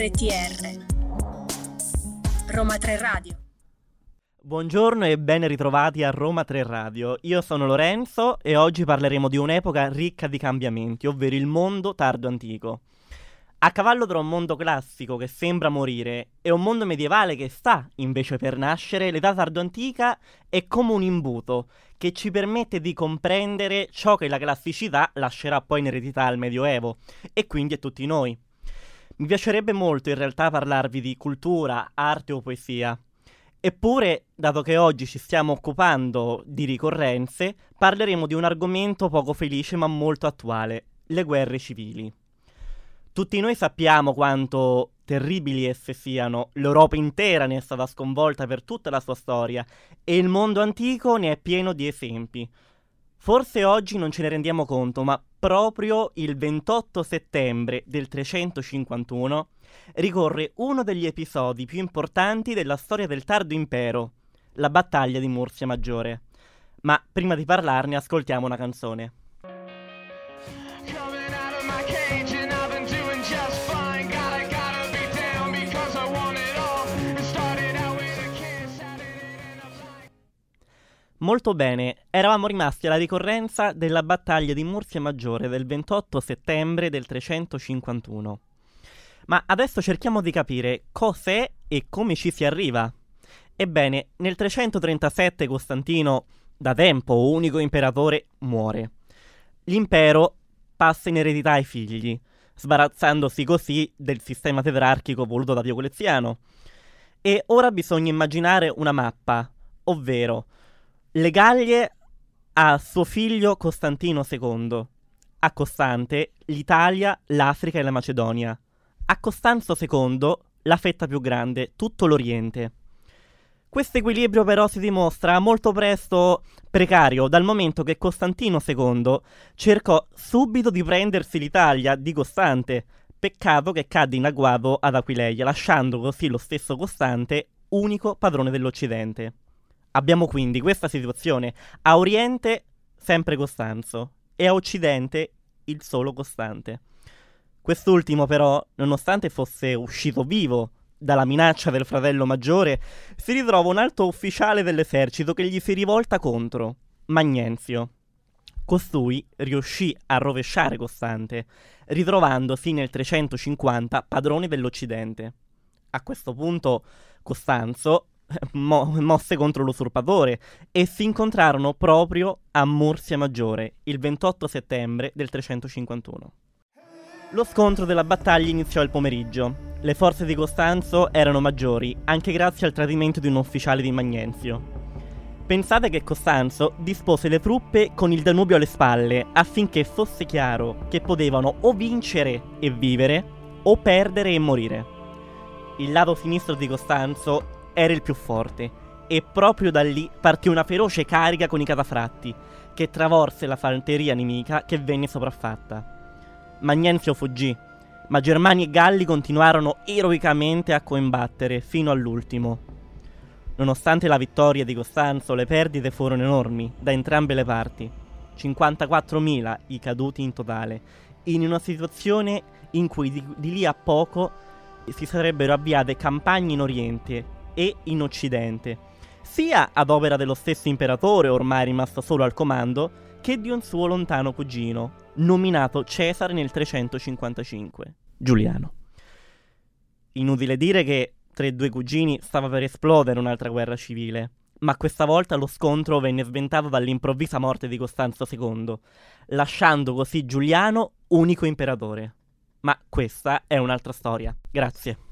RTR Roma 3 Radio Buongiorno e ben ritrovati a Roma 3 Radio. Io sono Lorenzo e oggi parleremo di un'epoca ricca di cambiamenti, ovvero il mondo tardo antico. A cavallo tra un mondo classico che sembra morire e un mondo medievale che sta invece per nascere, l'età tardo antica è come un imbuto che ci permette di comprendere ciò che la classicità lascerà poi in eredità al Medioevo e quindi a tutti noi. Mi piacerebbe molto in realtà parlarvi di cultura, arte o poesia. Eppure, dato che oggi ci stiamo occupando di ricorrenze, parleremo di un argomento poco felice ma molto attuale, le guerre civili. Tutti noi sappiamo quanto terribili esse siano, l'Europa intera ne è stata sconvolta per tutta la sua storia e il mondo antico ne è pieno di esempi. Forse oggi non ce ne rendiamo conto, ma proprio il 28 settembre del 351 ricorre uno degli episodi più importanti della storia del tardo impero, la battaglia di Mursia Maggiore. Ma prima di parlarne ascoltiamo una canzone. Molto bene, eravamo rimasti alla ricorrenza della battaglia di Mursia Maggiore del 28 settembre del 351. Ma adesso cerchiamo di capire cos'è e come ci si arriva. Ebbene, nel 337 Costantino, da tempo unico imperatore, muore. L'impero passa in eredità ai figli, sbarazzandosi così del sistema tetrarchico voluto da Diocleziano. E ora bisogna immaginare una mappa, ovvero le Gallie a suo figlio Costantino II, a Costante l'Italia, l'Africa e la Macedonia, a Costanzo II la fetta più grande, tutto l'Oriente. Questo equilibrio però si dimostra molto presto precario, dal momento che Costantino II cercò subito di prendersi l'Italia di Costante, peccato che cadde in agguato ad Aquileia, lasciando così lo stesso Costante unico padrone dell'Occidente. Abbiamo quindi questa situazione. A Oriente sempre Costanzo e a Occidente il solo Costante. Quest'ultimo però, nonostante fosse uscito vivo dalla minaccia del fratello maggiore, si ritrova un alto ufficiale dell'esercito che gli si rivolta contro, Magnenzio. Costui riuscì a rovesciare Costante, ritrovandosi nel 350 padrone dell'Occidente. A questo punto Costanzo mo- mosse contro l'usurpatore e si incontrarono proprio a Mursia Maggiore il 28 settembre del 351. Lo scontro della battaglia iniziò il pomeriggio. Le forze di Costanzo erano maggiori, anche grazie al tradimento di un ufficiale di Magnenzio. Pensate che Costanzo dispose le truppe con il Danubio alle spalle affinché fosse chiaro che potevano o vincere e vivere o perdere e morire. Il lato sinistro di Costanzo era il più forte e proprio da lì partì una feroce carica con i catafratti che travolse la fanteria nemica che venne sopraffatta. Magnenzio fuggì, ma Germani e Galli continuarono eroicamente a combattere fino all'ultimo. Nonostante la vittoria di Costanzo, le perdite furono enormi da entrambe le parti. 54.000 i caduti in totale, in una situazione in cui di, di lì a poco si sarebbero avviate campagne in Oriente e in Occidente, sia ad opera dello stesso imperatore ormai rimasto solo al comando, che di un suo lontano cugino, nominato Cesare nel 355, Giuliano. Inutile dire che tra i due cugini stava per esplodere un'altra guerra civile, ma questa volta lo scontro venne sventato dall'improvvisa morte di Costanzo II, lasciando così Giuliano unico imperatore. Ma questa è un'altra storia. Grazie.